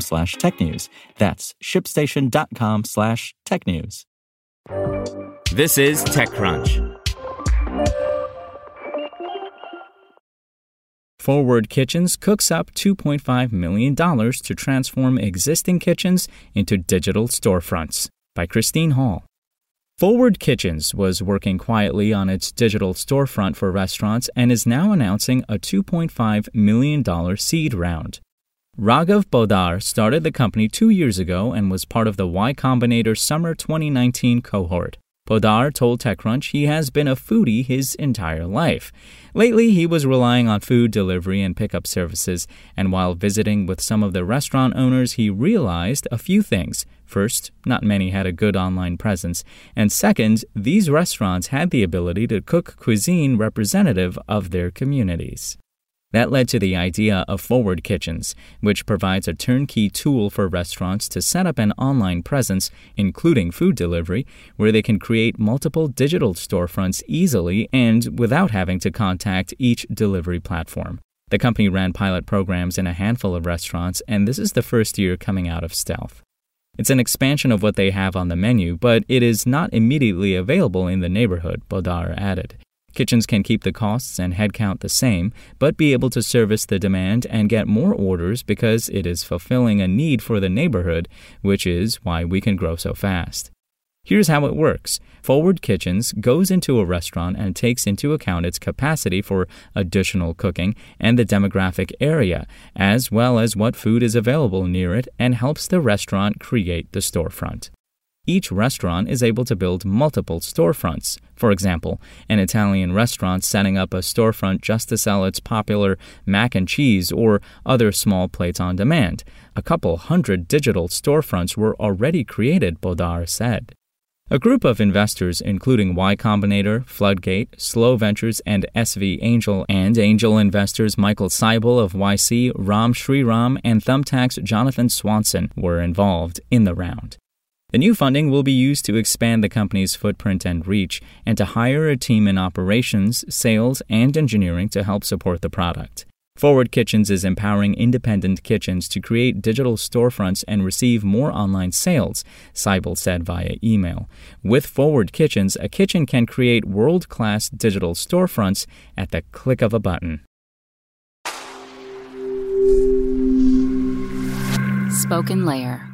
slash technews. That's shipstation.com slash technews. This is TechCrunch. Forward Kitchens cooks up $2.5 million to transform existing kitchens into digital storefronts by Christine Hall. Forward Kitchens was working quietly on its digital storefront for restaurants and is now announcing a $2.5 million seed round. Raghav Poddar started the company two years ago and was part of the Y Combinator Summer 2019 cohort. Poddar told TechCrunch he has been a foodie his entire life. Lately, he was relying on food delivery and pickup services, and while visiting with some of the restaurant owners, he realized a few things. First, not many had a good online presence, and second, these restaurants had the ability to cook cuisine representative of their communities. That led to the idea of Forward Kitchens, which provides a turnkey tool for restaurants to set up an online presence, including food delivery, where they can create multiple digital storefronts easily and without having to contact each delivery platform. The company ran pilot programs in a handful of restaurants, and this is the first year coming out of stealth. It's an expansion of what they have on the menu, but it is not immediately available in the neighborhood, Poddar added. Kitchens can keep the costs and headcount the same, but be able to service the demand and get more orders because it is fulfilling a need for the neighborhood, which is why we can grow so fast. Here's how it works Forward Kitchens goes into a restaurant and takes into account its capacity for additional cooking and the demographic area, as well as what food is available near it, and helps the restaurant create the storefront. Each restaurant is able to build multiple storefronts. For example, an Italian restaurant setting up a storefront just to sell its popular mac and cheese or other small plates on demand. A couple hundred digital storefronts were already created, Poddar said. A group of investors, including Y Combinator, Floodgate, Slow Ventures, and SV Angel, and angel investors Michael Seibel of YC, Ram Shriram, and Thumbtack's Jonathan Swanson, were involved in the round. The new funding will be used to expand the company's footprint and reach, and to hire a team in operations, sales, and engineering to help support the product. Forward Kitchens is empowering independent kitchens to create digital storefronts and receive more online sales, Seibel said via email. With Forward Kitchens, a kitchen can create world class digital storefronts at the click of a button. SpokenLayer.